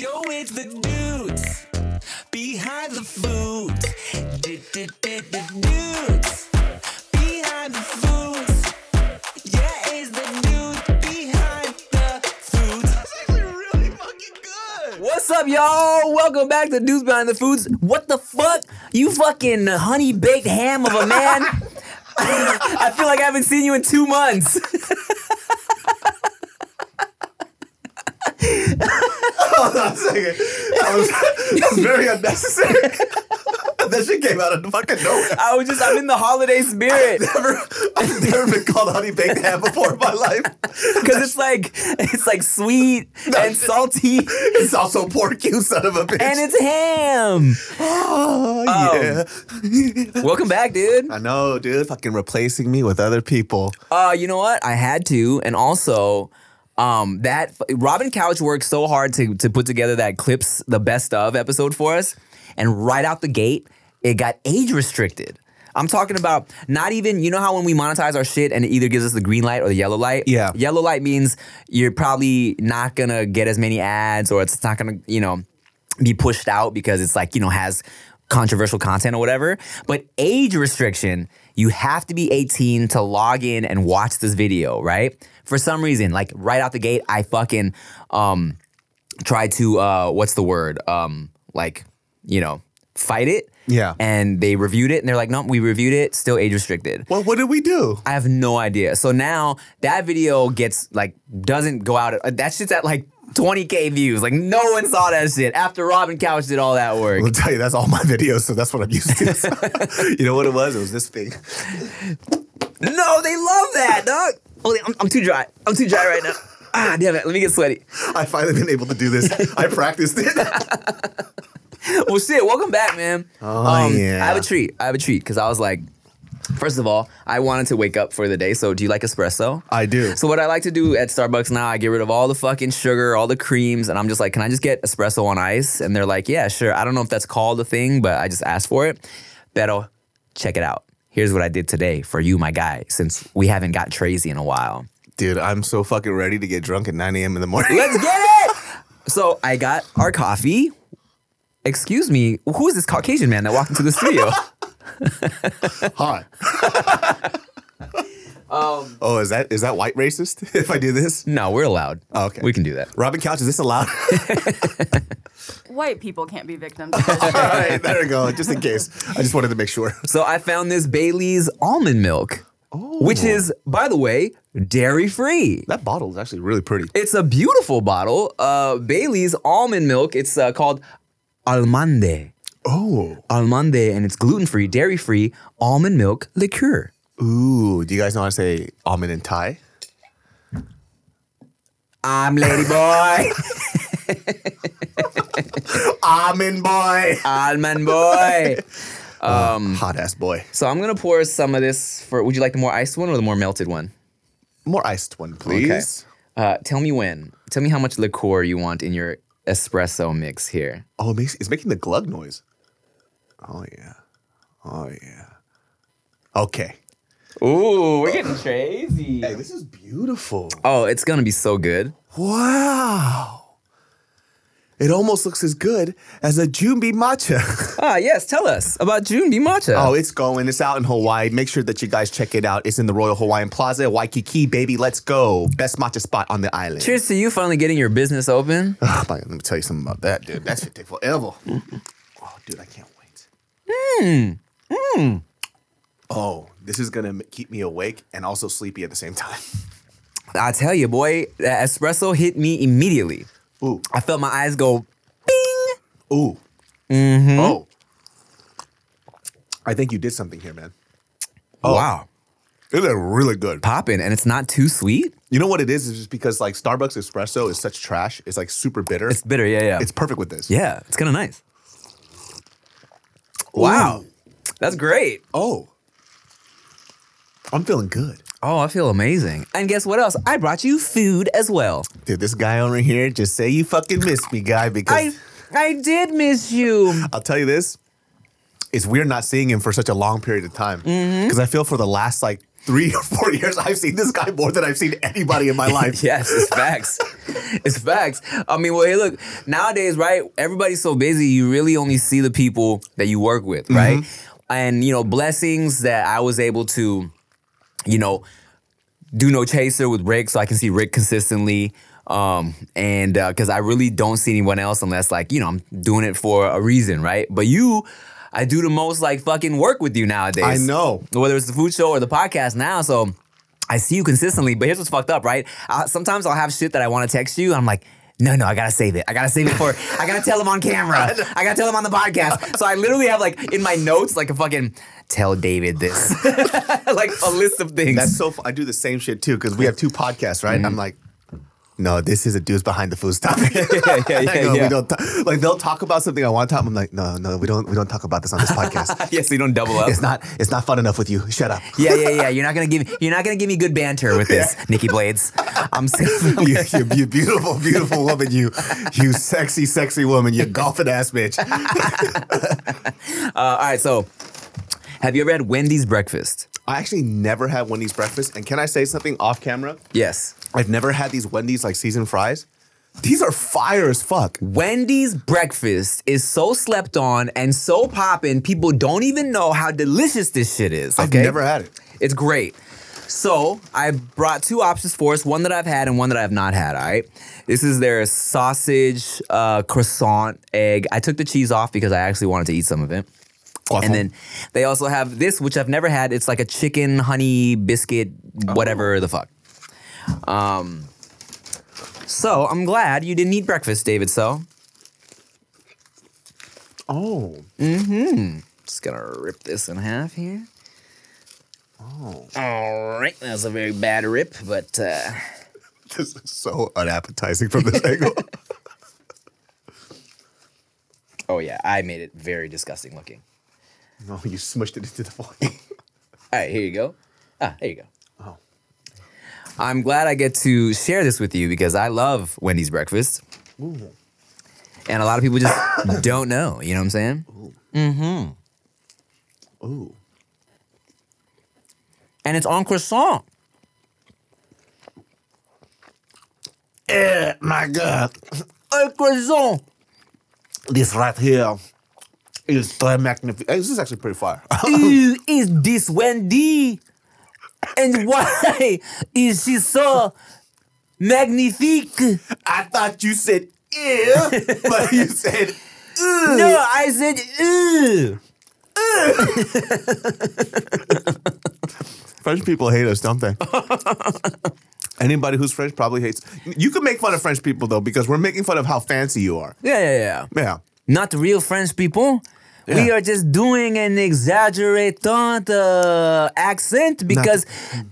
Yo, it's the dudes behind the foods. Dudes behind the foods. Yeah, it's the dude behind the foods. That's actually really fucking good. What's up, y'all? Welcome back to Dudes Behind the Foods. What the fuck? You fucking honey baked ham of a man. I feel like I haven't seen you in two months. Hold on a second. That was, that was very unnecessary. that shit came out of fucking nowhere. I was just, I'm in the holiday spirit. Never, I've never been called honey baked ham before in my life. Because it's like, it's like sweet and salty, It's also pork, you son of a bitch. and it's ham. oh, yeah. Welcome back, dude. I know, dude. Fucking replacing me with other people. Uh, you know what? I had to, and also, um, that Robin Couch worked so hard to to put together that clips the best of episode for us, and right out the gate, it got age restricted. I'm talking about not even you know how when we monetize our shit and it either gives us the green light or the yellow light. Yeah. Yellow light means you're probably not gonna get as many ads or it's not gonna you know be pushed out because it's like you know has controversial content or whatever. But age restriction, you have to be 18 to log in and watch this video, right? For some reason, like right out the gate, I fucking um tried to uh what's the word? Um like, you know, fight it. Yeah. And they reviewed it and they're like, no, we reviewed it, still age restricted. Well, what did we do? I have no idea. So now that video gets like doesn't go out. uh, That shit's at like 20k views. Like no one saw that shit after Robin Couch did all that work. I'll tell you, that's all my videos, so that's what I'm used to. you know what it was? It was this thing. No, they love that, dog. Oh, I'm, I'm too dry. I'm too dry right now. Ah, damn it. Let me get sweaty. I finally been able to do this. I practiced it. Well, shit. Welcome back, man. Oh, yeah. I have a treat. I have a treat because I was like, first of all, I wanted to wake up for the day. So, do you like espresso? I do. So what I like to do at Starbucks now, I get rid of all the fucking sugar, all the creams, and I'm just like, can I just get espresso on ice? And they're like, yeah, sure. I don't know if that's called a thing, but I just asked for it. Pero check it out. Here's what I did today for you, my guy, since we haven't got Tracy in a while. Dude, I'm so fucking ready to get drunk at 9 a.m. in the morning. Let's get it. So I got our coffee. Excuse me, who is this Caucasian man that walked into the studio? Hi. oh, is that is that white racist if I do this? no, we're allowed. Oh, okay. We can do that. Robin Couch, is this allowed? White people can't be victims. All right, there we go. Just in case. I just wanted to make sure. So I found this Bailey's almond milk, Oh. which is, by the way, dairy free. That bottle is actually really pretty. It's a beautiful bottle. Uh, Bailey's almond milk. It's uh, called Almande. Oh. Almande, and it's gluten free, dairy free almond milk liqueur. Ooh, do you guys know how to say almond in Thai? I'm Lady Boy. Almond boy. almond Boy. Hot ass boy. So I'm gonna pour some of this for. Would you like the more iced one or the more melted one? More iced one, please. Uh, tell me when. Tell me how much liqueur you want in your espresso mix here. Oh, it makes, it's making the glug noise. Oh, yeah. Oh, yeah. Okay. Ooh, we're getting crazy. Hey, this is beautiful. Oh, it's gonna be so good. Wow. It almost looks as good as a Junbi matcha. Ah, yes. Tell us about Junbi matcha. oh, it's going. It's out in Hawaii. Make sure that you guys check it out. It's in the Royal Hawaiian Plaza, Waikiki, baby. Let's go. Best matcha spot on the island. Cheers to you finally getting your business open. Oh, let me tell you something about that, dude. That shit take forever. Oh, dude, I can't wait. Oh, this is gonna m- keep me awake and also sleepy at the same time. I tell you, boy, that espresso hit me immediately. Ooh, I felt my eyes go bing. ooh, Mm-hmm. oh. I think you did something here, man. Oh. Wow. It is really good. Popping, and it's not too sweet. You know what it is? It's just because like Starbucks espresso is such trash. It's like super bitter. It's bitter, yeah, yeah. It's perfect with this. yeah, it's kind of nice. Wow. That's great. Oh, I'm feeling good. Oh, I feel amazing. And guess what else? I brought you food as well. Dude, this guy over here, just say you fucking miss me, guy, because I I did miss you. I'll tell you this. It's weird not seeing him for such a long period of time. Mm-hmm. Because I feel for the last like three or four years, I've seen this guy more than I've seen anybody in my life. yes, it's facts. it's facts. I mean, well, hey, look, nowadays, right? Everybody's so busy, you really only see the people that you work with, right? And, you know, blessings that I was able to, you know, do no chaser with Rick so I can see Rick consistently. Um, and because I really don't see anyone else unless, like, you know, I'm doing it for a reason, right? But you, I do the most like fucking work with you nowadays. I know. Whether it's the food show or the podcast now. So I see you consistently, but here's what's fucked up, right? I, sometimes I'll have shit that I want to text you. I'm like, no, no, I gotta save it. I gotta save it for. I gotta tell him on camera. I gotta tell him on the podcast. So I literally have like in my notes like a fucking tell David this, like a list of things. That's so fu- I do the same shit too, because we have two podcasts, right? Mm-hmm. I'm like, no, this is a dudes behind the food stuff. yeah, yeah, go, yeah. We don't ta- like they'll talk about something I want to talk. I'm like, no, no, we don't we don't talk about this on this podcast. yes, so you don't double up. it's not it's not fun enough with you. Shut up. Yeah, yeah, yeah. You're not gonna give. You're not gonna give me good banter with this, Nikki Blades. I'm. so- you, you, you beautiful, beautiful woman. You, you sexy, sexy woman. You golfing ass bitch. Uh, all right, so have you ever had Wendy's breakfast? I actually never had Wendy's breakfast. And can I say something off camera? Yes. I've never had these Wendy's like seasoned fries. These are fire as fuck. Wendy's breakfast is so slept on and so poppin', people don't even know how delicious this shit is. I've okay? never had it. It's great. So I brought two options for us, one that I've had and one that I have not had, all right? This is their sausage uh, croissant egg. I took the cheese off because I actually wanted to eat some of it. And then they also have this, which I've never had. It's like a chicken honey biscuit, whatever the fuck. Um, so I'm glad you didn't eat breakfast, David. So oh, Mm-hmm. just gonna rip this in half here. Oh. All right, that's a very bad rip, but uh, this is so unappetizing from this angle. oh yeah, I made it very disgusting looking. No, you smushed it into the foil. All right, here you go. Ah, there you go. Oh. I'm glad I get to share this with you because I love Wendy's breakfast. Ooh. And a lot of people just don't know, you know what I'm saying? Ooh. Mm-hmm. Ooh. And it's on croissant. Eh, my God. A croissant. This right here is magnifique. This is actually pretty fire. is this Wendy? And why is she so magnifique? I thought you said ew, but you said ew. No, I said, ooh. French people hate us, don't they? Anybody who's French probably hates. You can make fun of French people though, because we're making fun of how fancy you are. Yeah, yeah, yeah. Yeah. Not real French people. We are just doing an exaggerated uh, accent because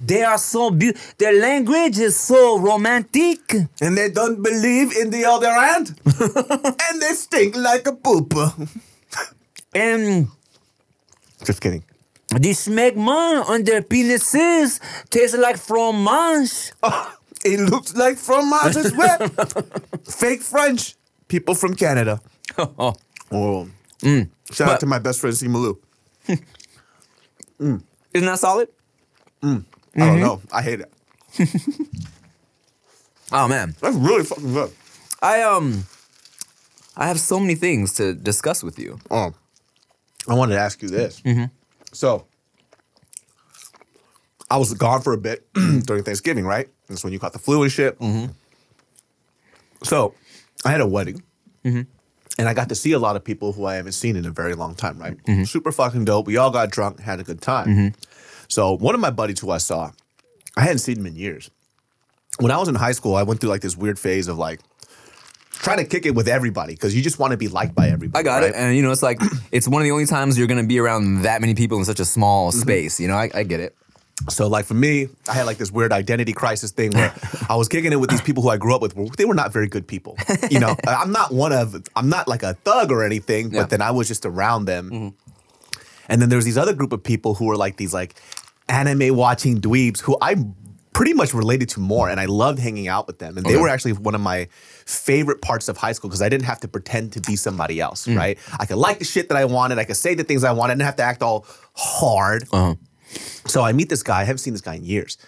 they are so beautiful. Their language is so romantic. And they don't believe in the other hand. and they stink like a poop. And Just kidding. the smegma on their penises tastes like fromage. It looks like fromage as well. Fake French. People from Canada. Oh, Oh. Shout But- out to my best friend Simalu. Mm. isn't that solid? Mm. I don't mm-hmm. know. I hate it. Oh man, That's really fucking good. I um, I have so many things to discuss with you. Um, I wanted to ask you this. Mm-hmm. So, I was gone for a bit during Thanksgiving, right? That's when you caught the flu and shit. Mm-hmm. So, I had a wedding, and I got to see a lot of people who I haven't seen in a very long time, right? Mm-hmm. Super fucking dope. We all got drunk, had a good time. Mm-hmm. So, one of my buddies who I saw, I hadn't seen him in years. When I was in high school, I went through like this weird phase of like trying to kick it with everybody because you just want to be liked by everybody. I got right? it. And you know, it's like it's one of the only times you're gonna be around that many people in such a small mm-hmm. space. You know, I, I get it. So like for me, I had like this weird identity crisis thing where I was kicking it with these people who I grew up with. They were not very good people. You know, I'm not one of, I'm not like a thug or anything, Yeah. but then I was just around them. Mm-hmm. And then there was these other group of people who were like these like anime watching dweebs who I pretty much related to more and I loved hanging out with them. And they Okay. were actually one of my favorite parts of high school because I didn't have to pretend to be somebody else, mm. right? I could like the shit that I wanted, I could say the things I wanted, I didn't have to act all hard. Uh-huh. So I meet this guy. I haven't seen this guy in years.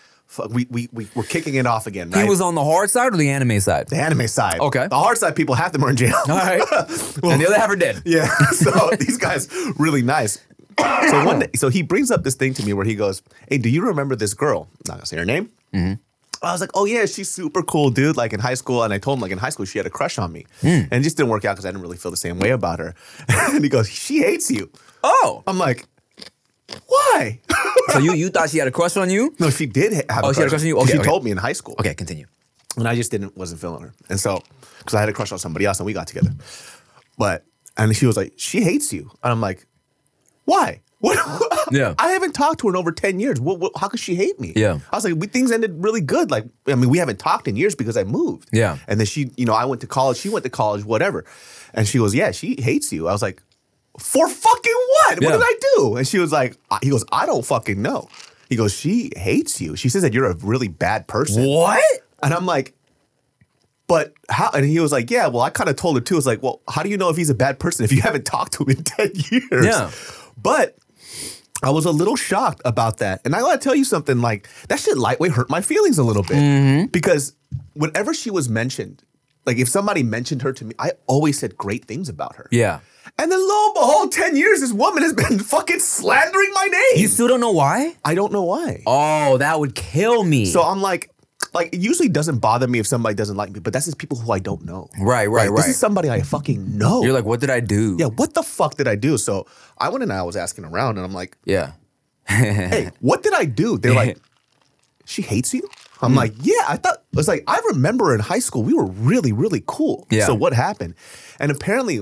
We we we we're kicking it off again. Right? He was on the hard side or the anime side? the anime side. Okay. The hard side people half them are in jail. All right. and the other half are dead. Yeah. So these guys really nice. So one day, so he brings up this thing to me where he goes, "Hey, do you remember this girl? I'm not gonna say her name." Mm-hmm. I was like, "Oh yeah, she's super cool, dude." Like in high school, and I told him like in high school she had a crush on me, hmm. and it just didn't work out because I didn't really feel the same way about her. and he goes, "She hates you." Oh, I'm like, "Why?" so you you thought she had a crush on you? no, she did have. Oh, a she had a crush on you? Okay, she okay. told me in high school. Okay, continue. and I just didn't wasn't feeling her. And so because I had a crush on somebody else and we got together. But and she was like, she hates you. And I'm like, why? What? Yeah. I haven't talked to her in over 10 years. What, what, how could she hate me? Yeah. I was like, we, things ended really good. Like, I mean, we haven't talked in years because I moved. Yeah. And then she, you know, I went to college. She went to college, whatever. And she goes, yeah, she hates you. I was like, for fucking what? Yeah. What did I do? And she was like, I- he goes, I don't fucking know. He goes, she hates you. She says that you're a really bad person. What? And I'm like, but how? And he was like, yeah, well, I kind of told her too. It's like, well, how do you know if he's a bad person if you haven't talked to him in 10 years? Yeah. But I was a little shocked about that. And I gotta tell you something like, that shit lightweight hurt my feelings a little bit. Mm-hmm. Because whenever she was mentioned, like if somebody mentioned her to me, I always said great things about her. Yeah. And then lo and behold, 10 years, this woman has been fucking slandering my name. You still don't know why? I don't know why. Oh, that would kill me. So I'm like, like it usually doesn't bother me if somebody doesn't like me, but that's just people who I don't know. Right, right, right. This is somebody I fucking know. You're like, what did I do? yeah, what the fuck did I do? So I went and I was asking around, and I'm like, Yeah. hey, what did I do? They're like, she hates you. I'm hmm. like, yeah. I thought it was like I remember in high school we were really, really cool. Yeah. So what happened? And apparently,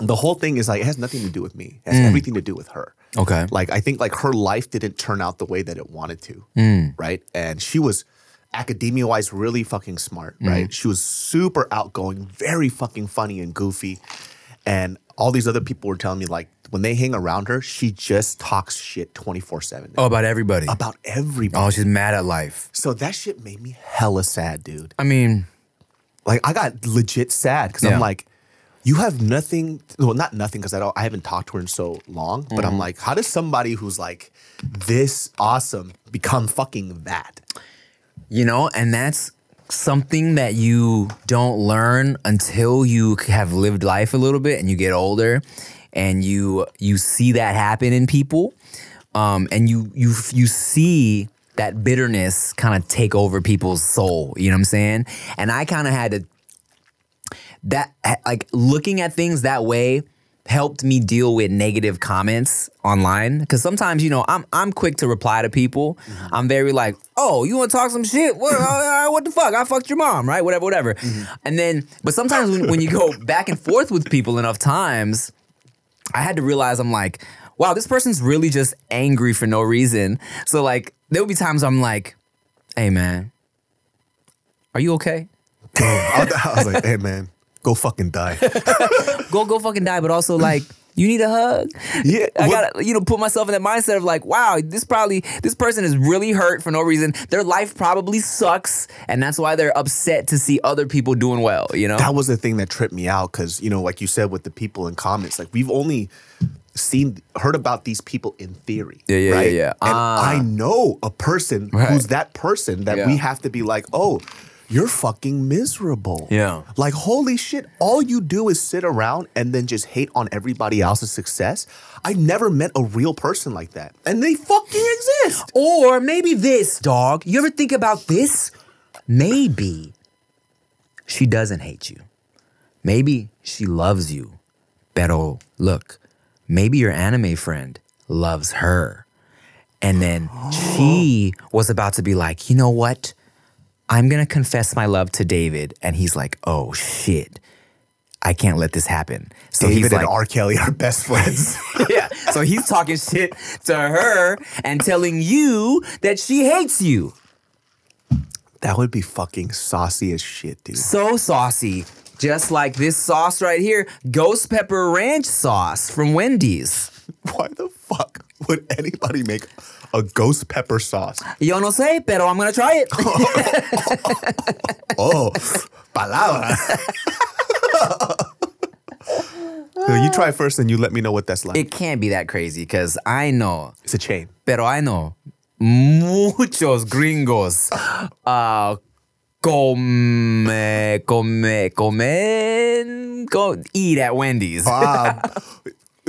the whole thing is like it has nothing to do with me. It has everything to do with her. Okay. Like I think like her life didn't turn out the way that it wanted to. Hmm. Right. And she was academia wise really fucking smart. Hmm. Right. She was super outgoing, very fucking funny and goofy. And all these other people were telling me like when they hang around her, she just talks shit 24 7 Oh, about everybody. about everybody. Oh, she's mad at life. So that shit made me hella sad, dude. I mean, Like I got legit sad because Yeah. I'm like, you have nothing. Well, not nothing because I don't. I haven't talked to her in so long. But Mm-hmm. I'm like, how does somebody who's like this awesome become fucking that? you know, and that's something that you don't learn until you have lived life a little bit and you get older and you you see that happen in people um, and you you you see that bitterness kind of take over people's soul you know what i'm saying and i kind of had to that like looking at things that way helped me deal with negative comments online because sometimes you know I'm I'm quick to reply to people. Mm-hmm. I'm very like, oh, you want to talk some shit? What, what the fuck? I fucked your mom, right? Whatever, whatever. Mm-hmm. And then, but sometimes when, when you go back and forth with people enough times, I had to realize I'm like, wow, this person's really just angry for no reason. So like, there would be times I'm like, hey man, are you okay? I was like, hey man, go fucking die. go go fucking die, but also like you need a hug. Yeah, I gotta you know put myself in that mindset of like, wow, this probably this person is really hurt for no reason. Their life probably sucks, and that's why they're upset to see other people doing well. You know, that was the thing that tripped me out because you know, like you said with the people in comments, like we've only seen heard about these people in theory. Yeah, yeah, right? yeah, yeah. And Ah. I know a person Right. who's that person that we have to be like, oh, you're fucking miserable. Yeah. Like, holy shit, all you do is sit around and then just hate on everybody else's success. I never met a real person like that. And they fucking exist. Or maybe this, dog. You ever think about this? Maybe she doesn't hate you. Maybe she loves you. Pero look, maybe your anime friend loves her. And then she was about to be like, you know what? I'm gonna confess my love to David. And he's like, oh shit. I can't let this happen. So David he's and R. Kelly are best friends. yeah. So he's talking shit to her and telling you that she hates you. that would be fucking saucy as shit, dude. So saucy. Just like this sauce right here, ghost pepper ranch sauce from Wendy's. Why the fuck would anybody make a ghost pepper sauce? Yo no sé, pero I'm gonna try it. Oh, palabra. So you try first and you let me know what that's like. it can't be that crazy because I know, it's a chain. pero I know muchos gringos uh, come, come, come, go eat at Wendy's. Ah,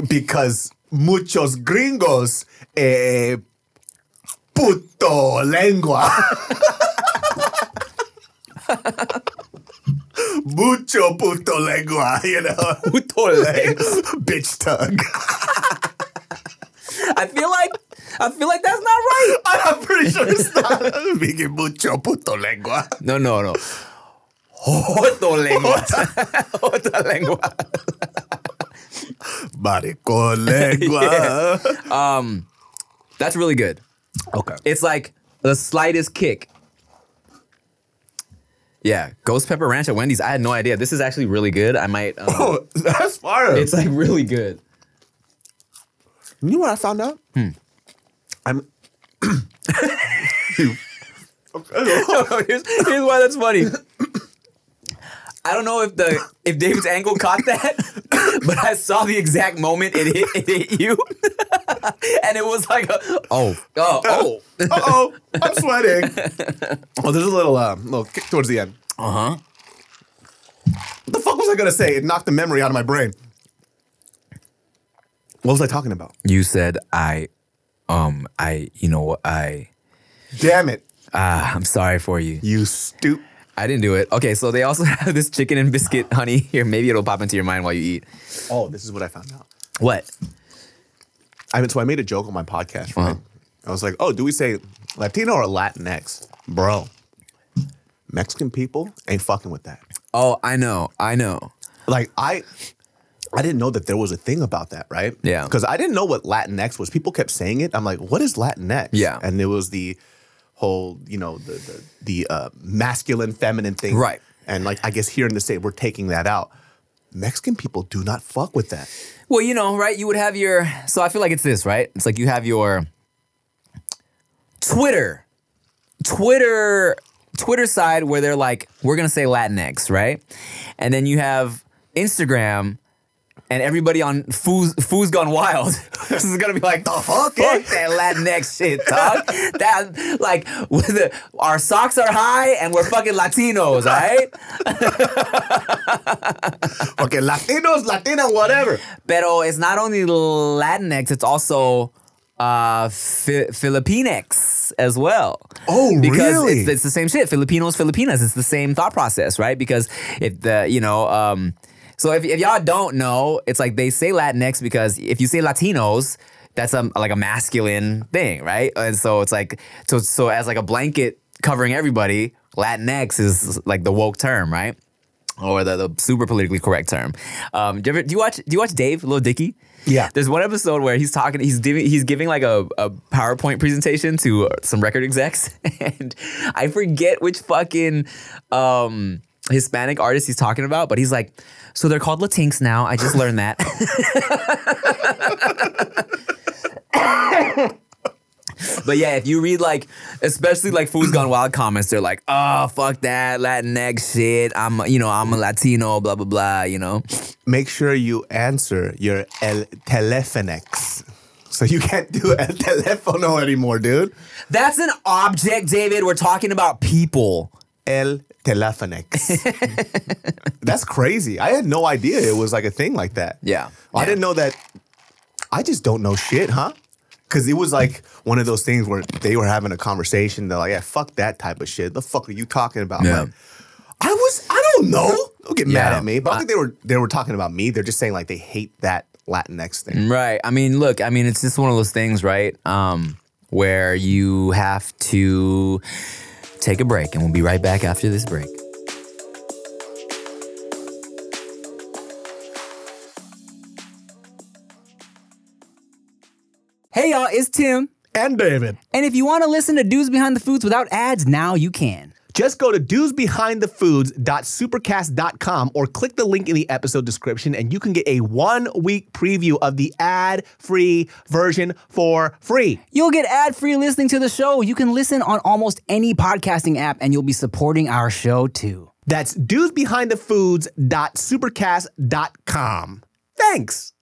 because muchos gringos eh, puto lengua. Mucho puto lengua, you know. Puto lengua. Bitch tongue. I feel like I feel like that's not right. I'm pretty sure it's not. Speaking mucho puto lengua. No, no, no. Joto lengua. Joto lengua. Maricón lengua. That's really good. Okay. It's like the slightest kick. Yeah, ghost pepper ranch at Wendy's. I had no idea. This is actually really good. I might. Um, Oh, that's fire. it's like really good. You know what I found out? I'm. you. here's, here's why that's funny. I don't know if the if David's ankle caught that, but I saw the exact moment it hit it hit you, and it was like a oh oh oh Uh oh, I'm sweating. oh, there's a little, uh, little kick towards the end. uh huh. What the fuck was I gonna say? It knocked the memory out of my brain. What was I talking about? You said I, um I you know I Damn it, ah I'm sorry for you. you stoop. I didn't do it. Okay, so they also have this chicken and biscuit honey here. Maybe it'll pop into your mind while you eat. Oh, this is what I found out. What? I mean, so I made a joke on my podcast, uh-huh. right? I was like, oh, do we say Latino or Latinx? Bro, Mexican people ain't fucking with that. Oh, I know. I know. Like, I. I didn't know that there was a thing about that, right? Yeah. Because I didn't know what Latinx was. People kept saying it. I'm like, what is Latinx? Yeah. And it was the whole, you know, the the, the uh, masculine, feminine thing. Right. And like, I guess here in the state, we're taking that out. Mexican people do not fuck with that. Well, you know, right? You would have your. So I feel like it's this, right? It's like you have your Twitter, Twitter, Twitter side where they're like, we're gonna say Latinx, right? And then you have Instagram. And everybody on Foo's, Foo's Gone Wild this is gonna be like, the fuck, fuck that Latinx shit, dog. that like, with the, our socks are high and we're fucking Latinos, all right? Okay, Latinos, Latina, whatever. Pero it's not only Latinx, it's also uh, Fi- Filipinx as well. Oh, because really? It's, it's the same shit. Filipinos, Filipinas. It's the same thought process, right? Because if the, you know, um, so if, if y'all don't know, it's like they say Latinx because if you say Latinos, that's a, like a masculine thing, right? And so it's like, so, so as like a blanket covering everybody, Latinx is like the woke term, right? or the, the super politically correct term. Um, do, you ever, do you watch Do you watch Dave Lil Dicky? Yeah. There's one episode where he's talking. He's giving he's giving like a, a PowerPoint presentation to some record execs, and I forget which fucking um, Hispanic artist he's talking about, but he's like, so they're called Latinx now. I just learned that. But yeah, if you read like, especially like Foos Gone Wild comments, they're like, "Oh, fuck that Latinx shit. I'm, you know, I'm a Latino, blah blah blah." You know, Make sure you answer your el telefonex. So you can't do el teléfono anymore, dude. that's an object, David. We're talking about people. el telefonex. That's crazy. I had no idea it was like a thing like that. Yeah. I Yeah. didn't know that. I just don't know shit, huh? Because it was like one of those things where they were having a conversation. They're like, yeah, fuck that type of shit. The fuck are you talking about? Yeah. Like, I was, I don't know. Don't get mad at me. But I don't think they were they were talking about me. They're just saying like they hate that Latinx thing. Right. I mean, look, I mean, it's just one of those things, right? Um, where you have to take a break, and we'll be right back after this break. Hey y'all, it's Tim. And David. And if you want to listen to Dudes Behind the Foods without ads, now you can. Just go to dudesbehindthefoods.supercast.com or click the link in the episode description and you can get a one week preview of the ad free version for free. You'll get ad-free listening to the show. You can listen on almost any podcasting app and you'll be supporting our show too. That's dudesbehindthefoods.supercast.com. Thanks.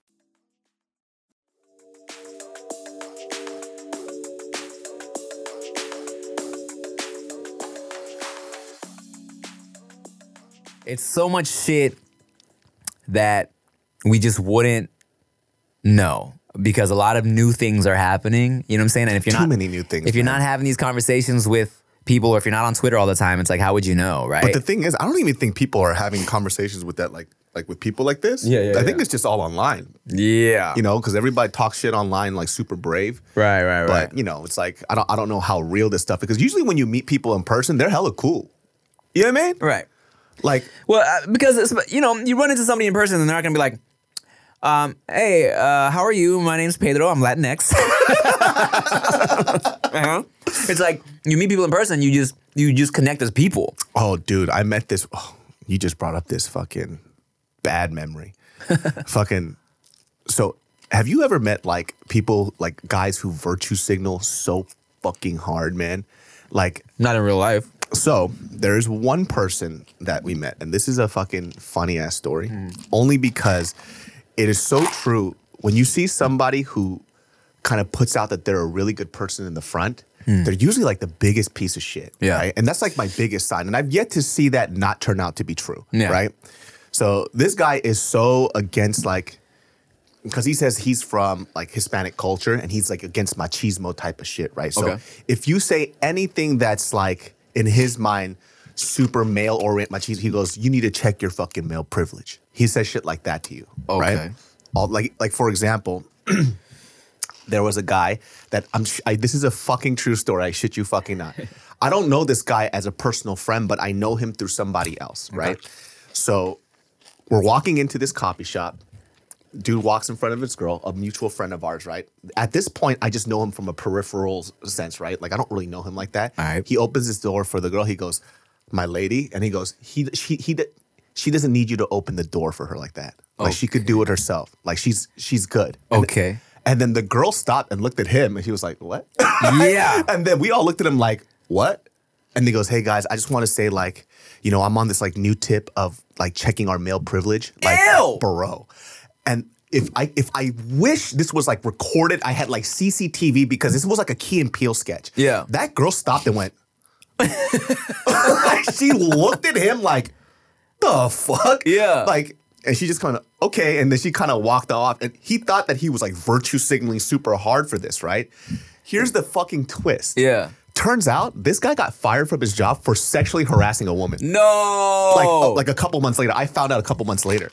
It's so much shit that we just wouldn't know because a lot of new things are happening. You know what I'm saying? And if you're Too not many new things, if you're man. not having these conversations with people, or if you're not on Twitter all the time, it's like, how would you know, right? But the thing is, I don't even think people are having conversations with that, like, like with people like this. Yeah, yeah, I think yeah. it's just all online, yeah, you know, because everybody talks shit online, like super brave. right, right, right. But you know, it's like I don't, I don't know how real this stuff. Is. Because usually when you meet people in person, they're hella cool. You know what I mean? right. Like, Well, uh, because it's, you know, you run into somebody in person and they're not gonna be like, um, "Hey, uh, how are you? My name's Pedro. I'm Latinx." uh-huh. It's like you meet people in person, you just you just connect as people. oh, dude, I met this. Oh, you just brought up this fucking bad memory. fucking. So, have you ever met like people, like guys who virtue signal so fucking hard, man? Like, Not in real life. So there is one person that we met, and this is a fucking funny ass story, only because it is so true. When you see somebody who kind of puts out that they're a really good person in the front, hmm. they're usually like the biggest piece of shit. Yeah. Right? And that's like my biggest sign. And I've yet to see that not turn out to be true. Yeah. Right. So this guy is so against like because he says he's from like Hispanic culture and he's like against machismo type of shit, right? So Okay. if you say anything that's like in his mind super male orient machismo, he goes, you need to check your fucking male privilege. He says shit like that to you, Okay. right? All, like like for example. There was a guy that I'm. I, this is a fucking true story. I shit you fucking not. I don't know this guy as a personal friend, but I know him through somebody else, right? So we're walking into this coffee shop dude walks in front of his girl, a mutual friend of ours, right? At this point, I just know him from a peripheral sense, right? Like I don't really know him like that. All right. He opens his door for the girl. He goes, "My lady," and he goes, "He she he she doesn't need you to open the door for her like that. Like she could do it herself. Like she's she's good." And- Okay. And then the girl stopped and looked at him, and he was like, "What?" Yeah. and then we all looked at him like, "What?" And he goes, "Hey guys, I just want to say like, you know, I'm on this like new tip of like checking our male privilege, like, Ew. bro." And if I if I wish this was like recorded, I had like CCTV because this was like a Key and Peele sketch. Yeah. that girl stopped and went. she looked at him like, the fuck? Yeah. Like, and she just kind of, okay. And then she kind of walked off. And he thought that he was like virtue signaling super hard for this, right? Here's the fucking twist. Yeah. Turns out this guy got fired from his job for sexually harassing a woman. No. Like, like a couple months later. I found out a couple months later.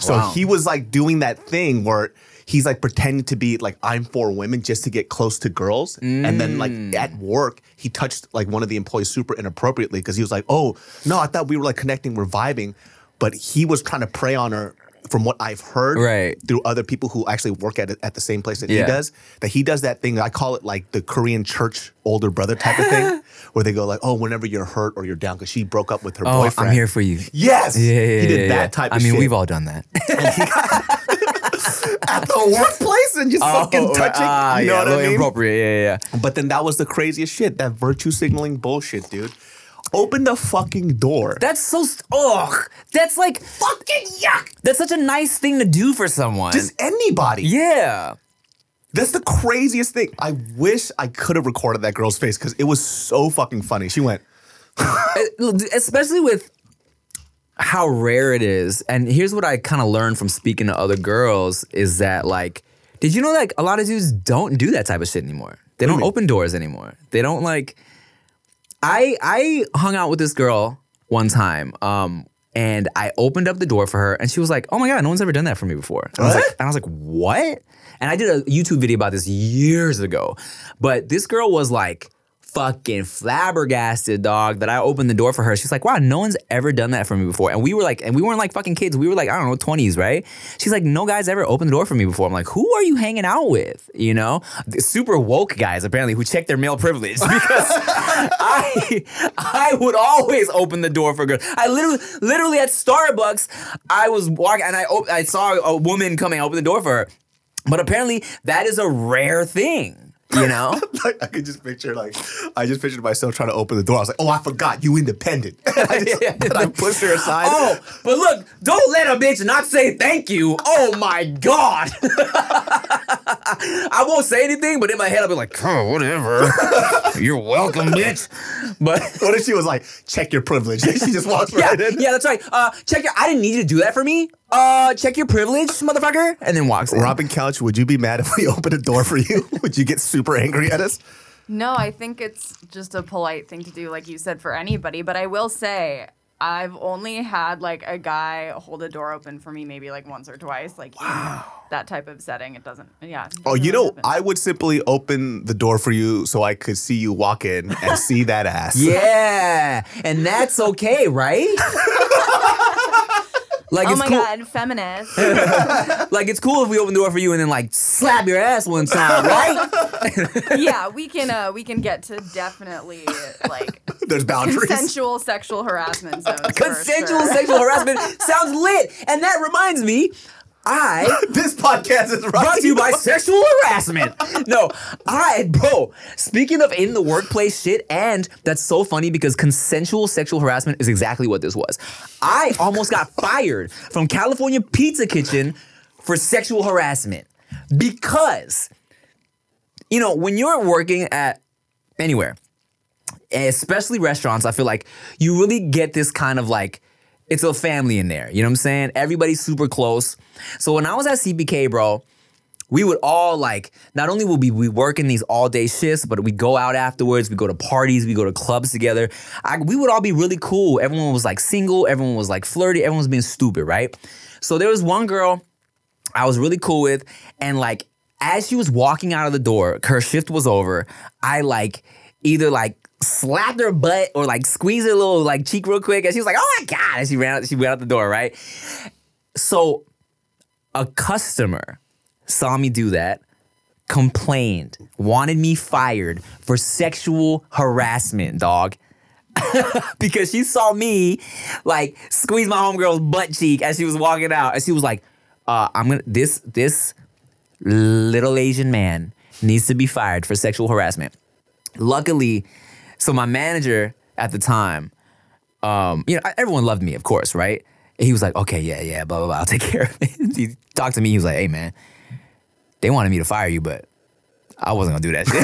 So Wow. he was like doing that thing where he's like pretending to be like I'm for women just to get close to girls, and then like Mm. at work he touched like one of the employees super inappropriately because he was like, "Oh no, I thought we were like connecting, we're vibing," but he was trying to prey on her. From what I've heard, Right. through other people who actually work at at the same place that Yeah. he does, that he does that thing. I call it like the Korean church older brother type of thing, where they go like, "Oh, whenever you're hurt or you're down," because she broke up with her oh, boyfriend. I'm here for you. Yes, Yeah, yeah, he did yeah, that type. I mean, shit we've all done that. at the workplace and just fucking touching. Ah, you know yeah, what I mean? inappropriate. Yeah, yeah. But then that was the craziest shit. That virtue signaling bullshit, dude. Open the fucking door. That's so. St- ugh. That's like fucking yuck. that's such a nice thing to do for someone. Just anybody. yeah. That's the craziest thing. I wish I could have recorded that girl's face because it was so fucking funny. She went, eh, especially with how rare it is. And here's what I kind of learned from speaking to other girls is that like, did you know like a lot of dudes don't do that type of shit anymore? They don't open doors anymore. They don't like. I I hung out with this girl one time, um, and I opened up the door for her, and she was like, "Oh my god, no one's ever done that for me before." And I was like, and I was like, "What?" And I did a YouTube video about this years ago, but this girl was like fucking flabbergasted, dog, that I opened the door for her. She's like, wow, no one's ever done that for me before. And we were like, and we weren't like fucking kids. We were like, I don't know, 20s, right? She's like, no guy's ever opened the door for me before. I'm like, who are you hanging out with? You know? The super woke guys, apparently, who check their male privilege because I I would always open the door for girls. I literally, literally at Starbucks, I was walking and I, I saw a woman coming, I opened the door for her. But apparently, that is a rare thing. You know, like I could just picture like I just pictured myself trying to open the door. I was like, "Oh, I forgot you independent." I, just, and I pushed her aside. Oh, but look, don't let a bitch not say thank you. Oh my god. I won't say anything, but in my head I'll be like, oh, whatever. You're welcome, bitch. But What if she was like, "Check your privilege"? she just walks yeah, right in. yeah, that's right. Uh, check your. I didn't need you to do that for me. Uh, check your privilege, motherfucker, and then walks in. Robin Couch, would you be mad if we opened a door for you? would you get super angry at us? No, I think it's just a polite thing to do, like you said, for anybody. But I will say, I've only had like a guy hold a door open for me maybe like once or twice, like in that type of setting. It doesn't, yeah. it Oh, doesn't you know, happen. I would simply open the door for you so I could see you walk in and see that ass. Yeah, and that's okay, right? Like Oh it's my cool. god, feminist. Like it's cool if we open the door for you and then like slap your ass one time, right? yeah, we can uh we can get to definitely like There's boundaries. consensual sexual harassment zones. Consensual sure. sexual harassment sounds lit, and that reminds me, I this podcast is brought to you by sexual harassment. No, I, bro, speaking of in the workplace shit, and that's so funny because consensual sexual harassment is exactly what this was. I almost got fired from California Pizza Kitchen for sexual harassment because, you know, when you're working at anywhere, especially restaurants, I feel like you really get this kind of like it's a family in there. You know what I'm saying? Everybody's super close. So when I was at CPK, bro, we would all like not only would we be working these all day shifts, but we go out afterwards. We go to parties, we go to clubs together. I, we would all be really cool. Everyone was like single, everyone was like flirty, everyone was being stupid, right? So there was one girl I was really cool with, and like as she was walking out of the door, her shift was over. I like either like slapped her butt or like squeezed her little like cheek real quick, and she was like, "Oh my god!" And she ran out. She went out the door, right? So a customer saw me do that, complained, wanted me fired for sexual harassment, dog. because she saw me like squeeze my homegirl's butt cheek as she was walking out, and she was like, uh, "I'm gonna this this little Asian man needs to be fired for sexual harassment." Luckily, so my manager at the time, um, you know, everyone loved me, of course, right? He was like, "Okay, yeah, yeah, blah blah blah, I'll take care of it." he talked to me. He was like, "Hey, man, they wanted me to fire you, but." I wasn't gonna do that shit.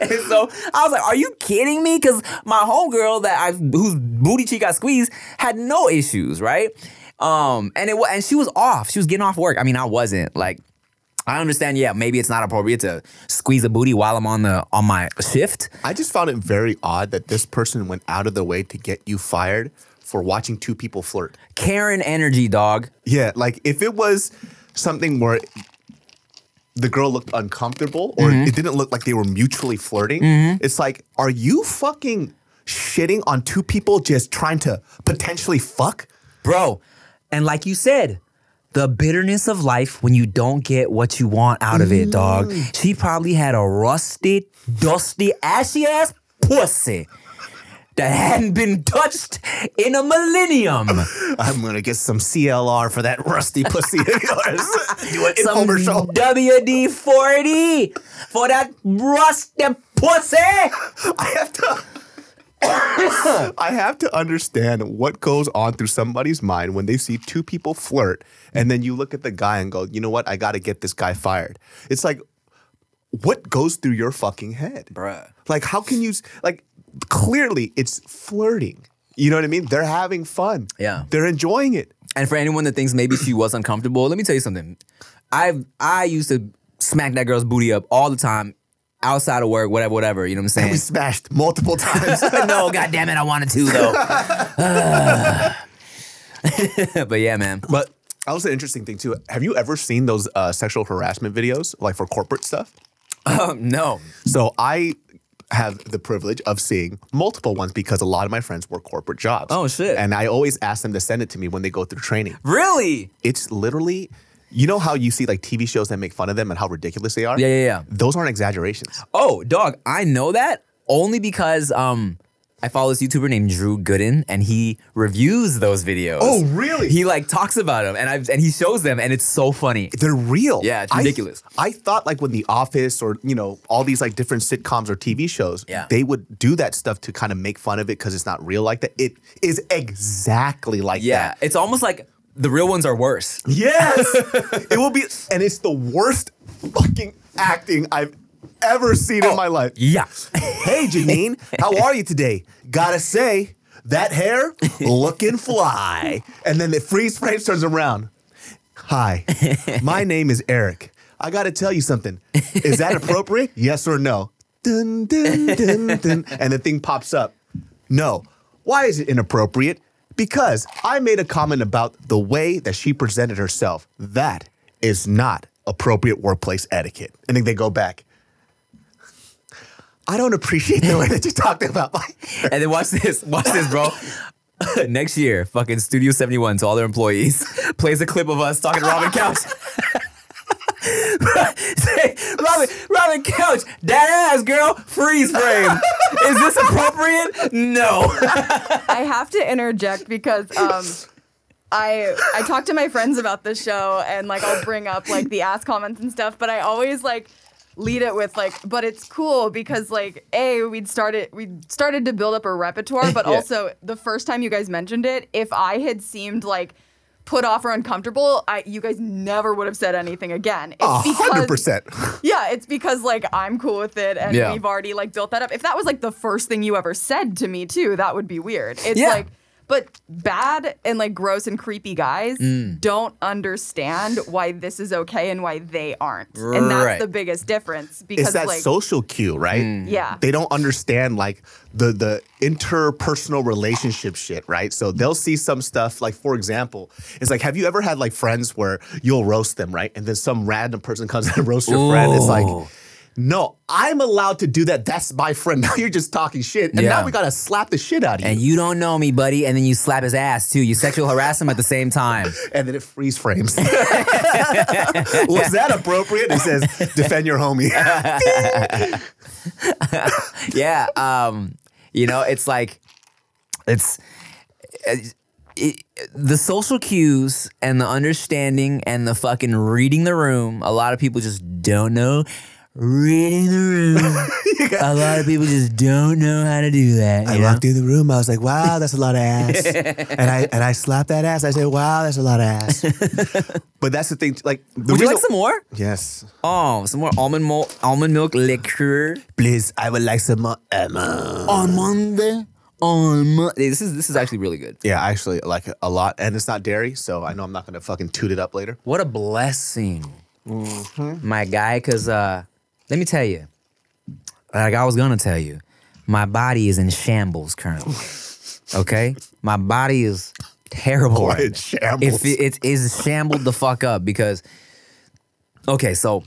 and so I was like, "Are you kidding me?" Because my homegirl that I whose booty cheek I squeezed had no issues, right? Um, and it and she was off. She was getting off work. I mean, I wasn't. Like, I understand. Yeah, maybe it's not appropriate to squeeze a booty while I'm on the on my shift. I just found it very odd that this person went out of the way to get you fired for watching two people flirt. Karen energy, dog. Yeah, like if it was something where the girl looked uncomfortable or Mm-hmm. it didn't look like they were mutually flirting, it's like, are you fucking shitting on two people just trying to potentially fuck? Bro, and like you said, the bitterness of life when you don't get what you want out of it, dog. Mm. She probably had a rusty, dusty, ashy ass pussy that hadn't been touched in a millennium. I'm gonna get some CLR for that rusty pussy of yours. Do an Some infomercial. WD 40 for that rusty pussy. I have to. I have to understand what goes on through somebody's mind when they see two people flirt, and then you look at the guy and go, "You know what? I got to get this guy fired." It's like, what goes through your fucking head? Bruh. Like, how can you, like, clearly it's flirting. You know what I mean? They're having fun. Yeah. They're enjoying it. And for anyone that thinks maybe she was uncomfortable, let me tell you something. I've I used to smack that girl's booty up all the time, outside of work, whatever, whatever. You know what I'm And we saying? smashed multiple times. no, god damn it, I wanted to though. but yeah, man. but also, interesting thing too. Have you ever seen those uh, sexual harassment videos, like for corporate stuff? Um, no. So I have the privilege of seeing multiple ones because a lot of my friends work corporate jobs. Oh, shit. And I always ask them to send it to me when they go through training. Really? It's literally, you know how you see like TV shows that make fun of them and how ridiculous they are? Yeah, yeah, yeah. Those aren't exaggerations. Oh, dog, I know that only because um I follow this YouTuber named Drew Gooden and he reviews those videos. Oh, really? He like talks about them and I and he shows them and it's so funny. They're real. Yeah, it's ridiculous. I, thought like when The Office or you know all these like different sitcoms or TV shows, Yeah. they would do that stuff to kind of make fun of it because it's not real like that. It is exactly like Yeah, that. it's almost like the real ones are worse. Yes, it will be, and it's the worst fucking acting I've ever seen in oh, my life. Yeah. Hey, Janine, how are you today? Gotta say, that hair looking fly. And then the freeze frame turns around. Hi, my name is Eric. I gotta tell you something. Is that appropriate? yes or no? Dun, dun, dun, dun. And the thing pops up. No. Why is it inappropriate? Because I made a comment about the way that she presented herself. That is not appropriate workplace etiquette. And then they go back. I don't appreciate the way that you talked about my. And then watch this. Watch this, bro. Next year, fucking Studio 71 to all their employees plays a clip of us talking to Robin Couch. Robin, Robin Couch, that ass girl, freeze frame. Is this appropriate? No. I have to interject because um, I I talk to my friends about the show and like I'll bring up like the ass comments and stuff, but I always like lead it with like, but it's cool because like a we'd started we started to build up a repertoire, but Yeah. also the first time you guys mentioned it, if I had seemed like put off or uncomfortable, I you guys never would have said anything again. It's A hundred because- percent. yeah, it's because like I'm cool with it and Yeah. we've already like built that up. If that was like the first thing you ever said to me too, that would be weird. It's Yeah. like but bad and like gross and creepy guys Mm. don't understand why this is okay and why they aren't. And that's the biggest difference because It's that like social cue, right? Mm. Yeah. They don't understand like the the interpersonal relationship shit, right? So they'll see some stuff like for example, it's like have you ever had like friends where you'll roast them, right? And then some random person comes and roasts your friend. It's like Ooh. No, I'm allowed to do that. That's my friend. Now you're just talking shit. And Yeah. now we gotta slap the shit out of you. And you don't know me, buddy, and then you slap his ass too. You sexual harass him at the same time. and then it freeze frames. Was that appropriate? It says, defend your homie. yeah um you know it's like it's it, it, the social cues and the understanding and the fucking reading the room a lot of people just don't know reading the room a lot of people just don't know how to do that I know? walked through the room. I was like, "Wow, that's a lot of ass." and I and I slapped that ass. I said, "Wow, that's a lot of ass." but that's the thing. Like, the would you like some more Yes, oh some more almond milk almond milk liquor please. I would like some more monday on monday this is this is actually really good Yeah, I actually like it a lot, and it's not dairy, so I know I'm not gonna fucking toot it up later. What a blessing, my guy. Because uh, let me tell you, like I was gonna tell you, my body is in shambles currently. Okay, my body is terrible. Boy, right it's shambles. If it, it is shambled the fuck up because, okay, so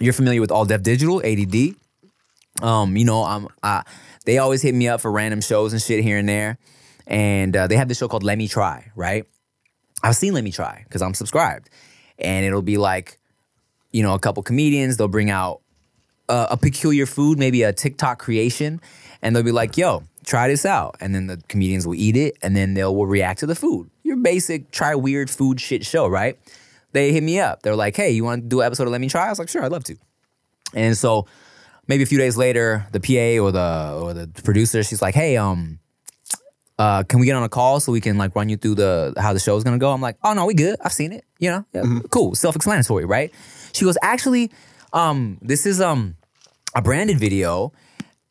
you're familiar with All Def Digital (ADD). Um, you know, I'm. Uh, they always hit me up for random shows and shit here and there, and uh, they have this show called Let Me Try, right? I've seen Let Me Try because I'm subscribed, and it'll be like, you know, a couple comedians. They'll bring out a, a peculiar food, maybe a TikTok creation, and they'll be like, "Yo, try this out," and then the comedians will eat it, and then they'll will react to the food. Your basic try weird food shit show, right? They hit me up. They're like, "Hey, you want to do an episode of Let Me Try?" I was like, "Sure, I'd love to." And so maybe a few days later, the PA or the or the producer, she's like, "Hey, um." Uh, can we get on a call so we can like run you through the how the show is gonna go? I'm like, oh no, we good. I've seen it. You know, yeah, cool, self-explanatory, right? She goes, actually, um, this is um a branded video,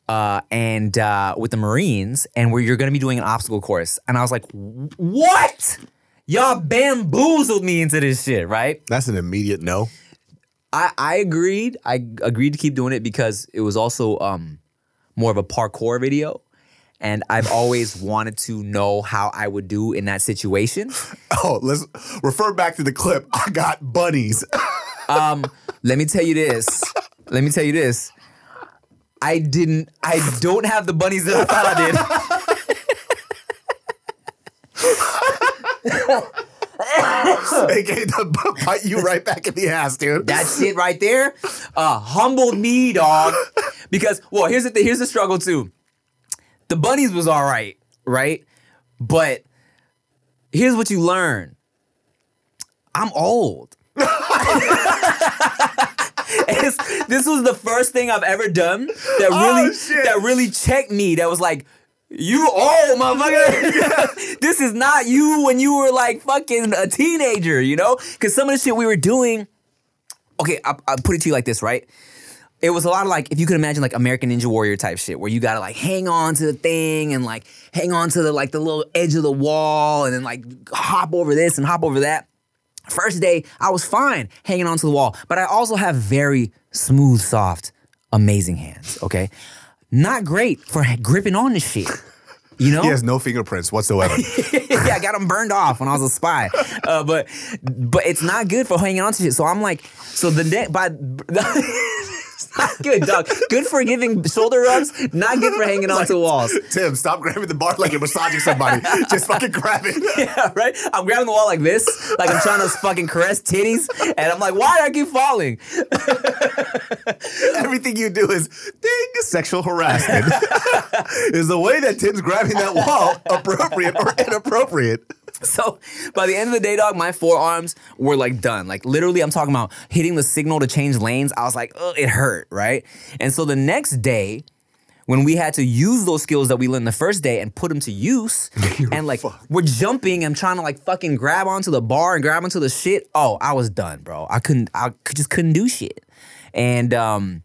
uh, and uh, with the Marines, and where you're gonna be doing an obstacle course. And I was like, what? Y'all bamboozled me into this shit, right? That's an immediate no. I, I agreed. I agreed to keep doing it because it was also um more of a parkour video. And I've always wanted to know how I would do in that situation. Oh, let's refer back to the clip. I got bunnies. Um, let me tell you this. Let me tell you this. I didn't I don't have the bunnies that I thought I did. they gave the bite you right back in the ass, dude. That shit right there uh, humbled me, dog. Because, well, here's the thing. Here's the struggle too. The bunnies was all right, right? But here's what you learn. I'm old. It's- this was the first thing I've ever done that Oh, really shit. that really checked me. That was like, you old motherfucker. this is not you when you were like fucking a teenager, you know? Because some of the shit we were doing okay, I'll, I'll put it to you like this, right? It was a lot of like, if you could imagine like American Ninja Warrior type shit, where you gotta like hang on to the thing and like hang on to the like the little edge of the wall and then like hop over this and hop over that. First day, I was fine hanging onto the wall, but I also have very smooth, soft, amazing hands. Okay, not great for gripping on this shit. You know, He has no fingerprints whatsoever. yeah, I got them burned off when I was a spy. Uh, but but it's not good for hanging on to shit. So I'm like, so the neck by it's not good, dog. Good for giving shoulder rubs, not good for hanging on to walls. Tim, stop grabbing the bar like you're massaging somebody. Just fucking grab it. Yeah, right? I'm grabbing the wall like this, like I'm trying to fucking caress titties, and I'm like, why do I keep falling? Everything you do is ding sexual harassment. is the way that Tim's grabbing that wall appropriate or inappropriate? So by the end of the day, dog, my forearms were like done. Like literally, I'm talking about hitting the signal to change lanes. I was like, oh, it hurt, right? And so the next day, when we had to use those skills that we learned the first day and put them to use, and like we're jumping and trying to like fucking grab onto the bar and grab onto the shit. Oh, I was done, bro. I couldn't. I could- just couldn't do shit. And um,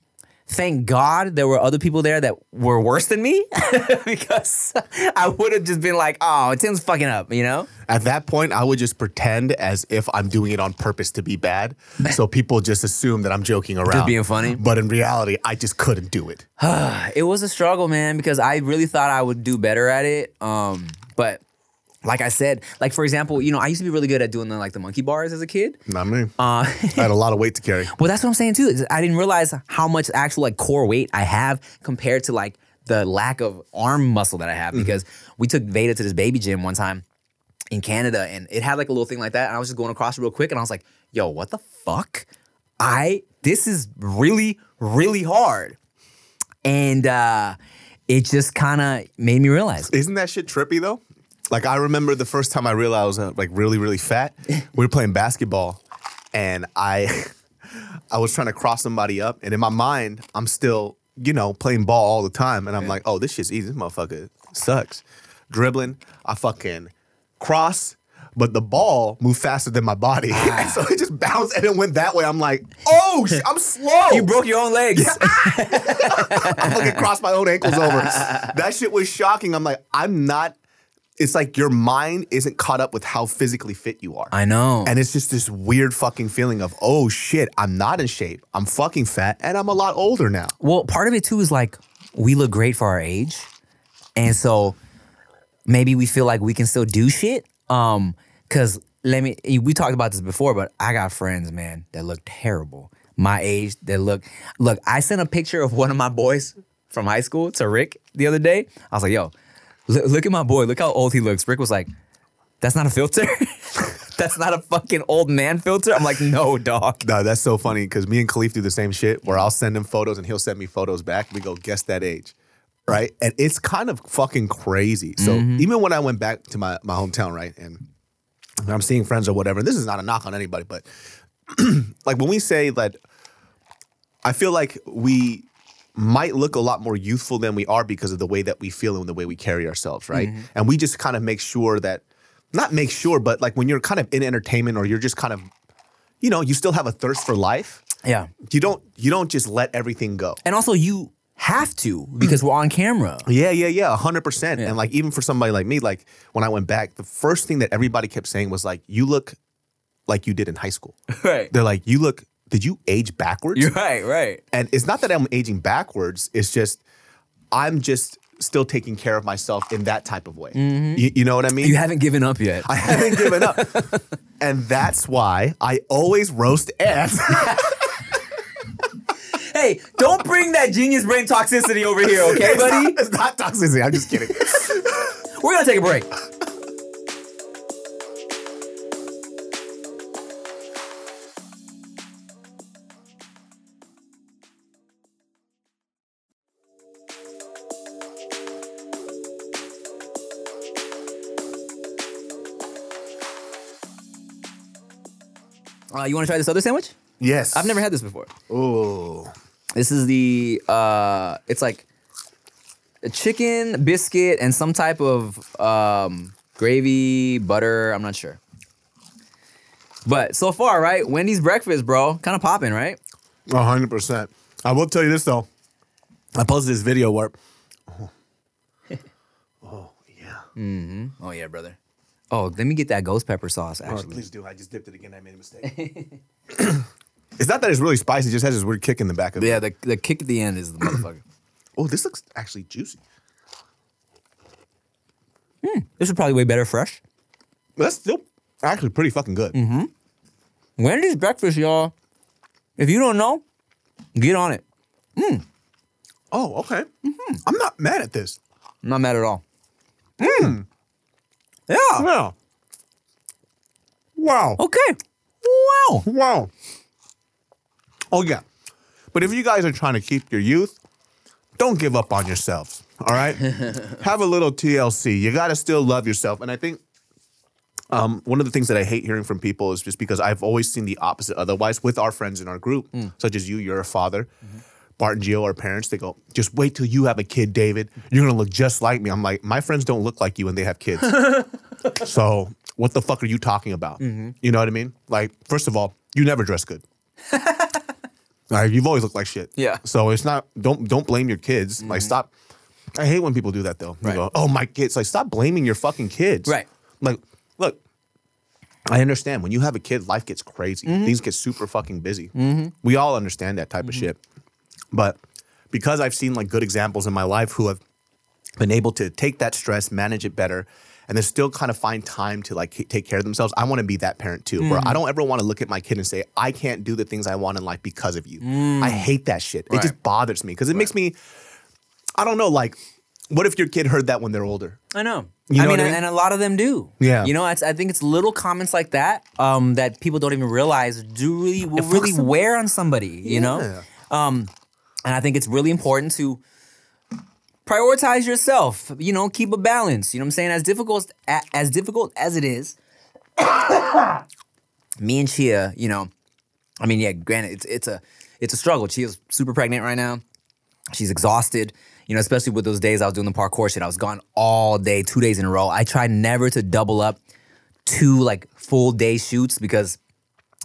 thank God there were other people there that were worse than me because I would have just been like, oh, Tim's fucking up, you know. At that point, I would just pretend as if I'm doing it on purpose to be bad. So people just assume that I'm joking around. being funny? But in reality, I just couldn't do it. it was a struggle, man, because I really thought I would do better at it. Um, but like I said, like for example, you know, I used to be really good at doing the like the monkey bars as a kid. Not me. Uh, I had a lot of weight to carry. well, that's what I'm saying too. I didn't realize how much actual like core weight I have compared to like the lack of arm muscle that I have because we took Veda to this baby gym one time in Canada and it had like a little thing like that. And I was just going across real quick and I was like, yo, what the fuck? I, this is really, really hard. And uh, it just kind of made me realize. Isn't that shit trippy though? Like I remember the first time I realized I was uh, like really really fat. we were playing basketball, and I I was trying to cross somebody up, and in my mind I'm still you know playing ball all the time, and I'm like, oh this shit's easy. This motherfucker sucks. Dribbling, I fucking cross. But the ball moved faster than my body, so it just bounced and it went that way. I'm like, "Oh, I'm slow." You broke your own legs. I fucking crossed my own ankles over. That shit was shocking. I'm like, I'm not. It's like your mind isn't caught up with how physically fit you are. I know. And it's just this weird fucking feeling of, oh shit, I'm not in shape. I'm fucking fat and I'm a lot older now. Well, part of it too is like we look great for our age. And so maybe we feel like we can still do shit. Um, cause let me we talked about this before, but I got friends, man, that look terrible. My age that look look, I sent a picture of one of my boys from high school to Rick the other day. I was like, yo, look, look at my boy, look how old he looks. Rick was like, that's not a filter. that's not a fucking old man filter. I'm like, no, dog. No, that's so funny because me and Khalif do the same shit where I'll send him photos and he'll send me photos back. We go, guess that age. Right. And it's kind of fucking crazy. So mm-hmm. even when I went back to my, my hometown, right, and I'm seeing friends or whatever, this is not a knock on anybody, but like when we say that, I feel like we might look a lot more youthful than we are because of the way that we feel and the way we carry ourselves, right? Mm-hmm. And we just kind of make sure that, not make sure, but like when you're kind of in entertainment or you're just kind of you know, you still have a thirst for life. Yeah. You don't you don't just let everything go. And also, you have to because we're on camera. Yeah, yeah, yeah, hundred percent. Yeah. And like even for somebody like me, like when I went back, the first thing that everybody kept saying was like, "You look like you did in high school." Right. They're like, "You look. Did you age backwards?" You're right, right. and it's not that I'm aging backwards. It's just I'm just still taking care of myself in that type of way. Mm-hmm. You, you know what I mean? You haven't given up yet. I haven't given up, and that's why I always roast ass. hey, don't bring that genius brain toxicity over here, okay, it's, buddy? not, it's not toxicity. I'm just kidding. We're gonna take a break. Uh, you want to try this other sandwich? Yes, I've never had this before. Ooh, This is the uh it's like a chicken, biscuit, and some type of um gravy, butter, I'm not sure. But so far, right? Wendy's breakfast, bro. Kind of popping, right? hundred percent. I will tell you this though. I posted this video where. Oh, oh yeah. Mm-hmm. Oh yeah, brother. Oh, let me get that ghost pepper sauce Oh, actually. please do. I just dipped it again. I made a mistake. it's not that it's really spicy. It just has this weird kick in the back of it. yeah, the, the kick at the end is the motherfucker. Oh, this looks actually juicy. This is probably way better fresh. That's still actually pretty fucking good. Mm-hmm. Wendy's breakfast, y'all. If you don't know, get on it. Oh, okay. Mm-hmm. I'm not mad at this. I'm not mad at all. Mm. Yeah. Yeah. Wow. Okay. Wow. Wow. Oh yeah. But if you guys are trying to keep your youth, don't give up on yourselves. All right? Have a little TLC. You gotta still love yourself. And I think um, one of the things that I hate hearing from people is just because I've always seen the opposite otherwise with our friends in our group, such as you, you're a father. Bart and Gio are parents. They go, just wait till you have a kid, David. You're gonna look just like me. I'm like, my friends don't look like you and they have kids. so what the fuck are you talking about? Mm-hmm. You know what I mean? Like, first of all, you never dress good. like, you've always looked like shit. Yeah. So it's not. Don't don't blame your kids. Like, mm-hmm. stop. I hate when people do that though. They Right. go, oh my kids. Like, stop blaming your fucking kids. Right. Like, look. I understand when you have a kid, life gets crazy. Mm-hmm. Things get super fucking busy. We all understand that type of shit. But because I've seen like good examples in my life who have been able to take that stress, manage it better, and then still kind of find time to like take care of themselves. I want to be that parent too, where I don't ever want to look at my kid and say, I can't do the things I want in life because of you. I hate that shit. It just bothers me because it makes me, I don't know, like, what if your kid heard that when they're older? I know. You I mean, what I mean? and a lot of them do. Yeah. You know, it's, I think it's little comments like that um, that people don't even realize do really will really wear on somebody. You know, um, and I think it's really important to prioritize yourself. You know, keep a balance. You know what I'm saying? As difficult as, difficult as it is, me and Chia, you know, I mean, yeah, granted, it's it's a it's a struggle. Chia's super pregnant right now. She's exhausted. You know, especially with those days I was doing the parkour shit. I was gone all day, two days in a row. I tried never to double up two like full day shoots because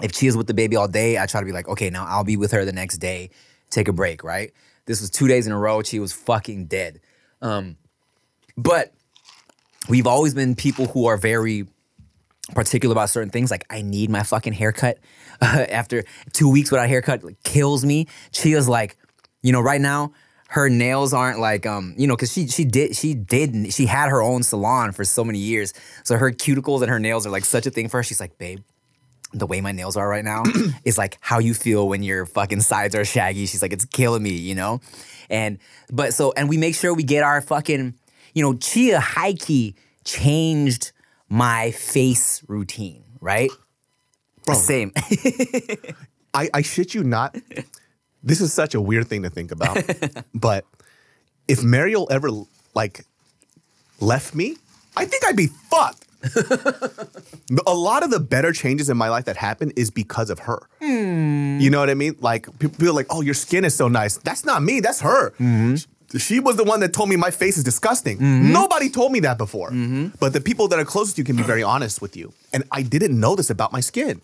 if Chia's with the baby all day, I try to be like, okay, now I'll be with her the next day, take a break, right? This was two days in a row. She was fucking dead. Um, but we've always been people who are very particular about certain things. Like I need my fucking haircut. after two weeks without haircut, like, kills me. Chia's like, you know, right now her nails aren't like um, you know, because she she did she did she had her own salon for so many years. So her cuticles and her nails are like such a thing for her. She's like, babe. The way my nails are right now is like how you feel when your fucking sides are shaggy. She's like, it's killing me, you know? And but so and we make sure we get our fucking, you know, Chia key changed my face routine, right? Bro. Same. I, I shit you not. This is such a weird thing to think about. but if Mariel ever like left me, I think I'd be fucked. a lot of the better changes in my life that happened is because of her. You know what I mean? Like people are like, "Oh, your skin is so nice." That's not me. That's her. Mm-hmm. She was the one that told me my face is disgusting. Mm-hmm. Nobody told me that before. Mm-hmm. But the people that are closest to you can be very honest with you. And I didn't know this about my skin.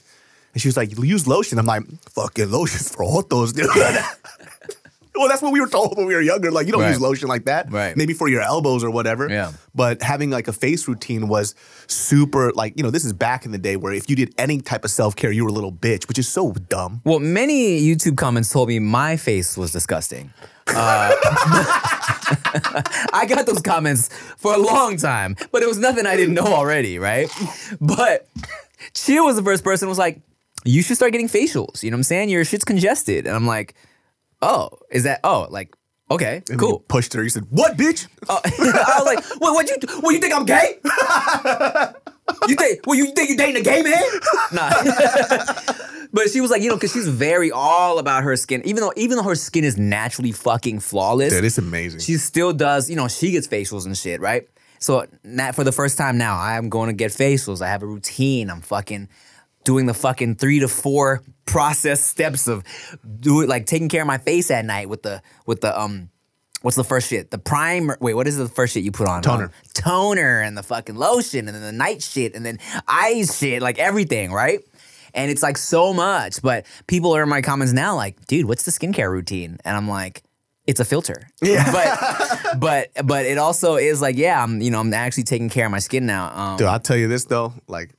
And she was like, use lotion. I'm like, fucking lotion's for autos, dude. well, that's what we were told when we were younger. Like, you don't Right. use lotion like that. Right. Maybe for your elbows or whatever. Yeah. But having like a face routine was super, like, you know, this is back in the day where if you did any type of self care, you were a little bitch, which is so dumb. Well, many YouTube comments told me my face was disgusting. Uh, I got those comments for a long time, but it was nothing I didn't know already, right? But Chia was the first person who was like, you should start getting facials. You know what I'm saying? Your shit's congested. And I'm like, oh, is that, oh, like, okay, And cool. you pushed her. You said, what, bitch? Uh, I was like, what, what you, what you think I'm gay? you think, well, you think you dating a gay man? Nah. but she was like, you know, because she's very all about her skin. Even though, even though her skin is naturally fucking flawless, Dude, it's amazing. she still does, you know, she gets facials and shit, right? So not for the first time now, I am going to get facials. I have a routine. I'm fucking doing the fucking three to four process steps of do it like taking care of my face at night with the with the um what's the first shit? The primer. Wait, what is the first shit you put on? Toner. Um, toner and the fucking lotion and then the night shit and then eyes shit, like everything, right? And it's like so much. But people are in my comments now like, dude, what's the skincare routine? And I'm like, it's a filter. Yeah. but but but it also is like, yeah, I'm you know, I'm actually taking care of my skin now. Um, Dude, I'll tell you this though, like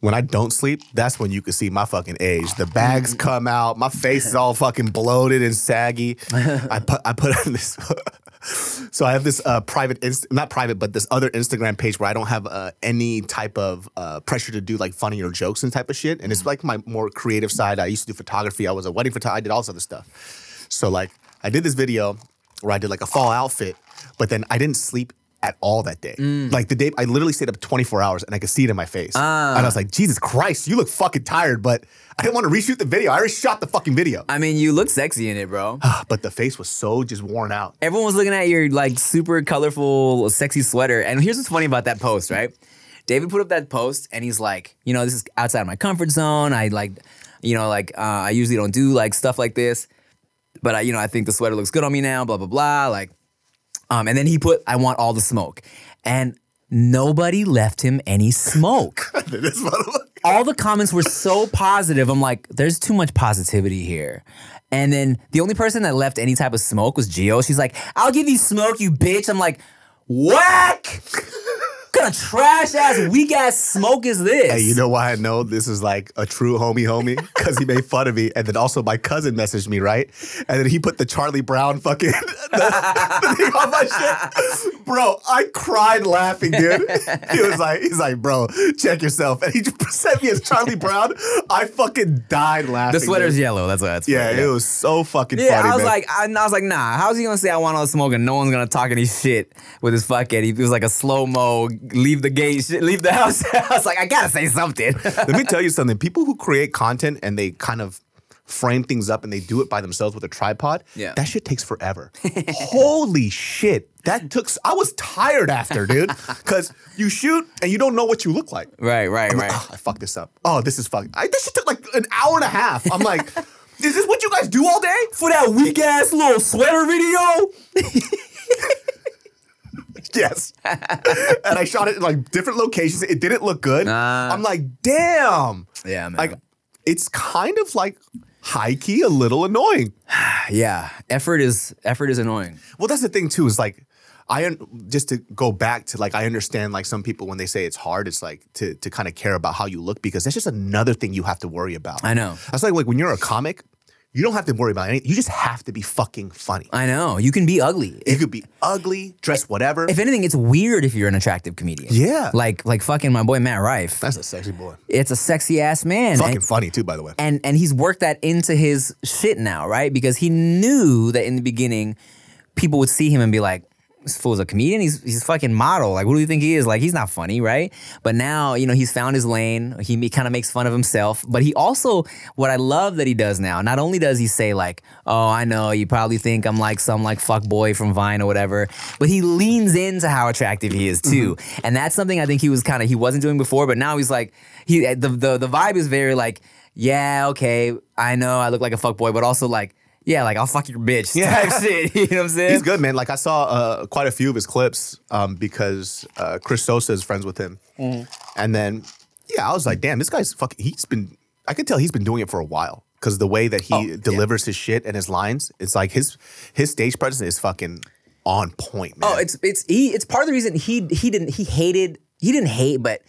when I don't sleep, that's when you can see my fucking age. The bags Mm. come out, my face is all fucking bloated and saggy. I put I put on this. so I have this uh, private, inst- not private, but this other Instagram page where I don't have uh, any type of uh, pressure to do like funny or jokes and type of shit. And it's like my more creative side. I used to do photography. I was a wedding photographer. I did all this other stuff. So like I did this video where I did like a fall outfit, but then I didn't sleep at all that day. Like the day I literally stayed up 24 hours and I could see it in my face. And I was like, Jesus Christ, you look fucking tired, but I didn't want to reshoot the video. I already shot the fucking video. I mean, you look sexy in it, bro. but the face was so just worn out. Everyone was looking at your like super colorful, sexy sweater. And here's what's funny about that post, right? David put up that post and he's like, you know, this is outside of my comfort zone. I like, you know, like uh, I usually don't do like stuff like this, but I, you know, I think the sweater looks good on me now. Blah blah blah. Like, um, and then he put, I want all the smoke, and nobody left him any smoke. all the comments were so positive. I'm like, there's too much positivity here. And then the only person that left any type of smoke was Gio. She's like, I'll give you smoke, you bitch. I'm like, whack! what kind of trash ass, weak ass smoke is this? Hey, you know why I know this is like a true homie homie? Because he made fun of me. And then also my cousin messaged me, right? And then he put the Charlie Brown fucking the, the thing on my shit. Bro, I cried laughing, dude. He was like, he's like, bro, check yourself. And he just sent me as Charlie Brown. I fucking died laughing. the sweater's dude. yellow. That's why that's Yeah, funny. it was so fucking Yeah, funny. I was man. like, I, I was like, nah. How's he gonna say I want all the smoke and no one's gonna talk any shit with his fucking? He was like a slow mo, leave the gate, leave the house. I was like, I gotta say something. Let me tell you something. People who create content and they kind of frame things up and they do it by themselves with a tripod, Yeah. that shit takes forever. Holy shit. That took, I was tired after, dude. Because you shoot and you don't know what you look like. right, right, I'm like, right. "Ah, I fucked this up. Oh, this is fucking, I, this shit took like an hour and a half. I'm like, is this what you guys do all day? For that weak ass little sweater video. Yes. and I shot it in like different locations. It didn't look good. Ah. I'm like, damn. Yeah, man. Like, it's kind of like high key a little annoying. Yeah, effort is effort is annoying. Well, that's the thing too. Is like, I un- just to go back to like I understand like some people when they say it's hard, it's like to to kind of care about how you look because that's just another thing you have to worry about. I know. That's like like when you're a comic, you don't have to worry about anything. You just have to be fucking funny. I know. You can be ugly. You could be ugly, dress whatever. If anything, it's weird if you're an attractive comedian. Yeah. Like like fucking my boy Matt Rife. that's a sexy boy. It's a sexy ass man. Fucking and, funny too, by the way. and and he's worked that into his shit now, right? Because he knew that in the beginning, people would see him and be like, "This fool's a comedian. He's he's a fucking model. Like, what do you think he is? Like, he's not funny, right?" But now, you know, he's found his lane. He kind of makes fun of himself, but he also, what I love that he does now. Not only does he say like, "Oh, I know you probably think I'm like some like fuck boy from Vine or whatever," but he leans into how attractive he is too, mm-hmm. and that's something I think he was kind of he wasn't doing before, but now he's like he the the the vibe is very like yeah, okay, I know I look like a fuck boy, but also like, yeah, like I'll fuck your bitch Yeah. type shit. You know what I'm saying? He's good, man. Like I saw uh, quite a few of his clips um, because uh, Chris Sosa is friends with him, Mm-hmm. and then yeah, I was like, damn, this guy's fucking. He's been. I could tell he's been doing it for a while because the way that he Oh, yeah. delivers his shit and his lines, it's like his his stage presence is fucking on point, man. Oh, it's it's he. It's part of the reason he he didn't he hated he didn't hate, but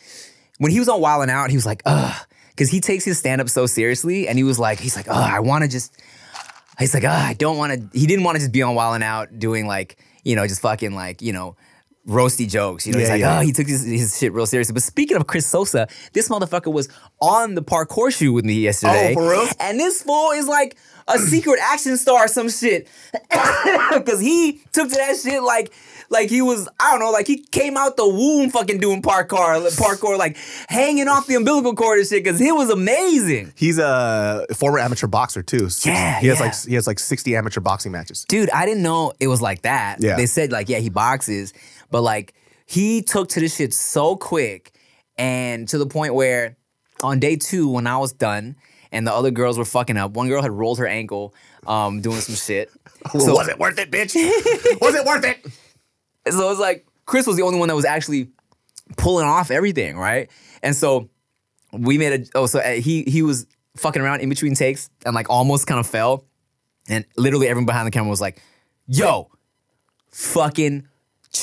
when he was on Wild and Out, he was like, ugh, because he takes his stand up so seriously, and he was like, he's like, oh, I want to just. He's like, oh, I don't want to. He didn't want to just be on Wild and Out doing like you know just fucking like you know roasty jokes. You know, he's like, yeah. oh, he took his, his shit real seriously. But speaking of Chris Sosa, this motherfucker was on the parkour shoe with me yesterday. Oh, for real? And this fool is like a secret action star or some shit. Cause he took to that shit like like he was, I don't know, like he came out the womb fucking doing parkour, parkour, like hanging off the umbilical cord and shit, cause he was amazing. He's a former amateur boxer too. Yeah, he has yeah. like he has like sixty amateur boxing matches. Dude, I didn't know it was like that. Yeah. They said like, yeah, he boxes, but like he took to this shit so quick and to the point where on day two, when I was done and the other girls were fucking up, one girl had rolled her ankle um, doing some shit. So- was it worth it, bitch? was it worth it? So it was like Chris was the only one that was actually pulling off everything, right? And so we made a oh so uh, he he was fucking around in between takes and like almost kind of fell, and literally everyone behind the camera was like, "Yo, fucking."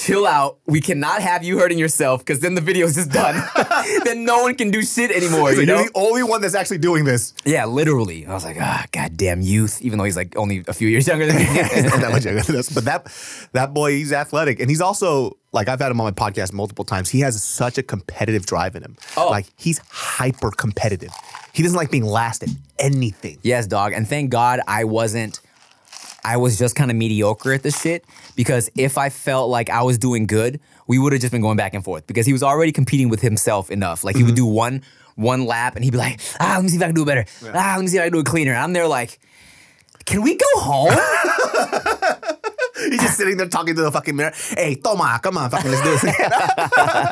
Chill out. We cannot have you hurting yourself because then the video's just done. then no one can do shit anymore. So You you're the only one that's actually doing this. Yeah, literally. I was like, ah, goddamn youth. Even though he's like only a few years younger than me. Not that much younger than us. But that that boy, he's athletic, and he's also like I've had him on my podcast multiple times. He has such a competitive drive in him. Oh. Like he's hyper competitive. He doesn't like being last at anything. Yes, dog. And thank God I wasn't. I was just kind of mediocre at this shit because if I felt like I was doing good, we would have just been going back and forth because he was already competing with himself enough. Like he would do one one lap and he'd be like, ah, let me see if I can do it better. Ah, let me see if I can do it cleaner. I'm there like, can we go home? He's just sitting there talking to the fucking mirror. Hey, Toma, come on, fucking let's do this.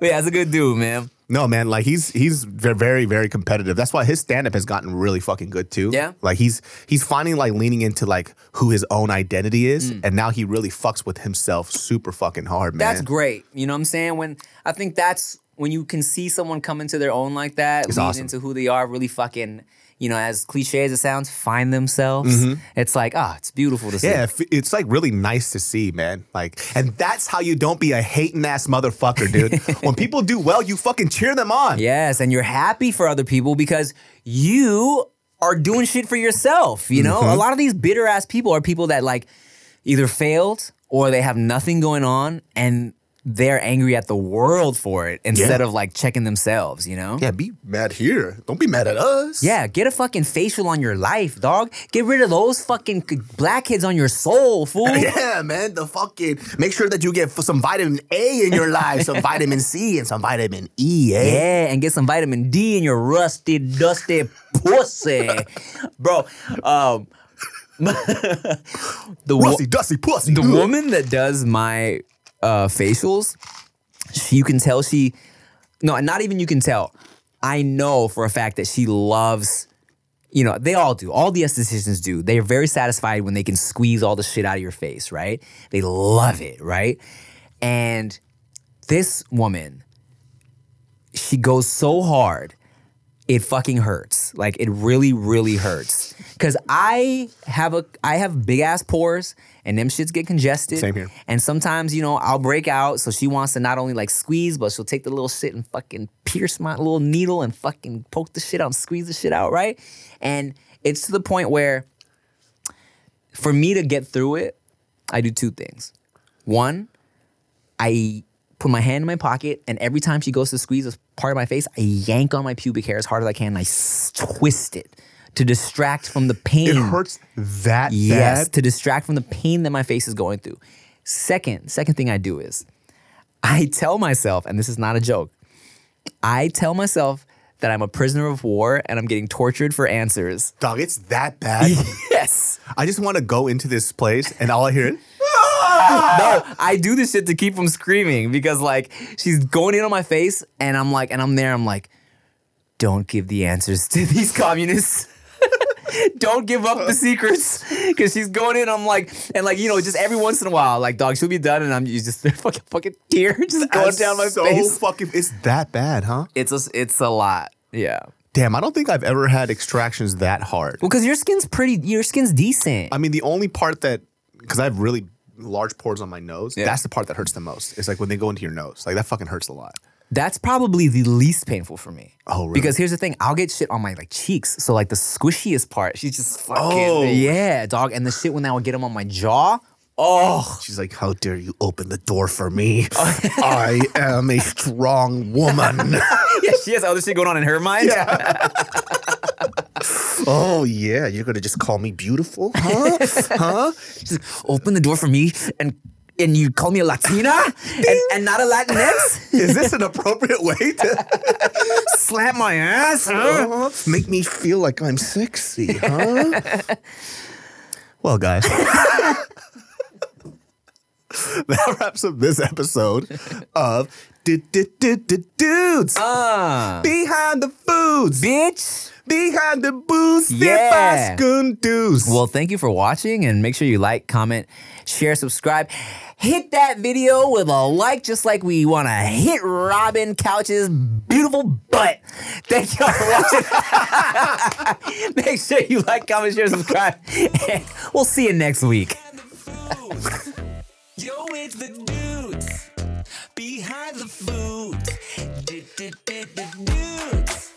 But yeah, it's a good dude, man. no, man, like he's he's ve- very very competitive. That's why his stand up has gotten really fucking good too. Yeah? like he's he's finally like leaning into like who his own identity is, Mm. and now he really fucks with himself super fucking hard, man. That's great. You know what I'm saying? When I think that's when you can see someone come into their own like that, It's lean awesome. into who they are, really fucking, you know, as cliche as it sounds, find themselves. It's like, ah, it's beautiful to see. Mm-hmm. Yeah, it's like really nice to see, man. Like, and that's how you don't be a hating ass motherfucker, dude. when people do well, you fucking cheer them on. Yes, and you're happy for other people because you are doing shit for yourself. You know, Mm-hmm. a lot of these bitter ass people are people that like either failed or they have nothing going on and they're angry at the world for it instead Yeah. of like checking themselves. You know. Yeah, be mad here. Don't be mad at us. Yeah, get a fucking facial on your life, dog. Get rid of those fucking blackheads on your soul, fool. Yeah, man. The fucking make sure that you get some vitamin A in your life, some vitamin C, and some vitamin E. Eh? Yeah, and get some vitamin D in your rusty, dusty pussy, bro. Um, the wo- Rusty, dusty pussy. the woman that does my uh, facials, you can tell she, no, not even you can tell. I know for a fact that she loves, you know, they all do. All the estheticians do. They are very satisfied when they can squeeze all the shit out of your face, right? They love it, right? And this woman, she goes so hard, it fucking hurts. Like it really, really hurts. Cause I have a I have big ass pores and them shits get congested. Same here. And sometimes, you know, I'll break out. So she wants to not only like squeeze, but she'll take the little shit and fucking pierce my little needle and fucking poke the shit out and squeeze the shit out, right? And it's to the point where for me to get through it, I do two things. One, I put my hand in my pocket, and every time she goes to squeeze a part of my face, I yank on my pubic hair as hard as I can, and I twist it to distract from the pain. It hurts that Yes, bad. to distract from the pain that my face is going through. Second, second thing I do is I tell myself, and this is not a joke, I tell myself that I'm a prisoner of war and I'm getting tortured for answers. Dog, it's that bad. Yes. I just want to go into this place and all I hear is no, ah! I do this shit to keep from screaming because like she's going in on my face and I'm like, and I'm there, I'm like, don't give the answers to these communists. Don't give up the secrets because she's going in. I'm like, and like you know, just every once in a while, like dog, she'll be done, and I'm you just fucking fucking tear just going That's down my so face. fucking. It's that bad, huh? It's a it's a lot. Yeah. Damn, I don't think I've ever had extractions that hard. Well, because your skin's pretty. Your skin's decent. I mean, the only part that because I have really large pores on my nose, Yeah. that's the part that hurts the most. It's like when they go into your nose, like that fucking hurts a lot. That's probably the least painful for me. Oh, really? Because here's the thing, I'll get shit on my like cheeks. So like the squishiest part, she's just fucking Oh. yeah, dog. And the shit when I would get them on my jaw, oh, She's like, "How dare you open the door for me? I am a strong woman." yeah, she has other shit going on in her mind. Yeah. oh yeah, you're gonna just call me beautiful, huh? huh? She's like, open the door for me and and you call me a Latina and, and not a Latinx? Is this an appropriate way to Slap my ass? huh? uh, make me feel like I'm sexy, huh? well, guys. that wraps up this episode of Du- Du- Du- Du- Dudes Uh, Behind the Foods. bitch. Behind the booths, Yeah. Well, thank you for watching and make sure you like, comment, share, subscribe. Hit that video with a like, just like we want to hit Robin Couch's beautiful butt. Thank y'all for watching. make sure you like, comment, share, subscribe. We'll see you next week. Yo, it's the dudes behind the food. Du- du- du- du- dudes.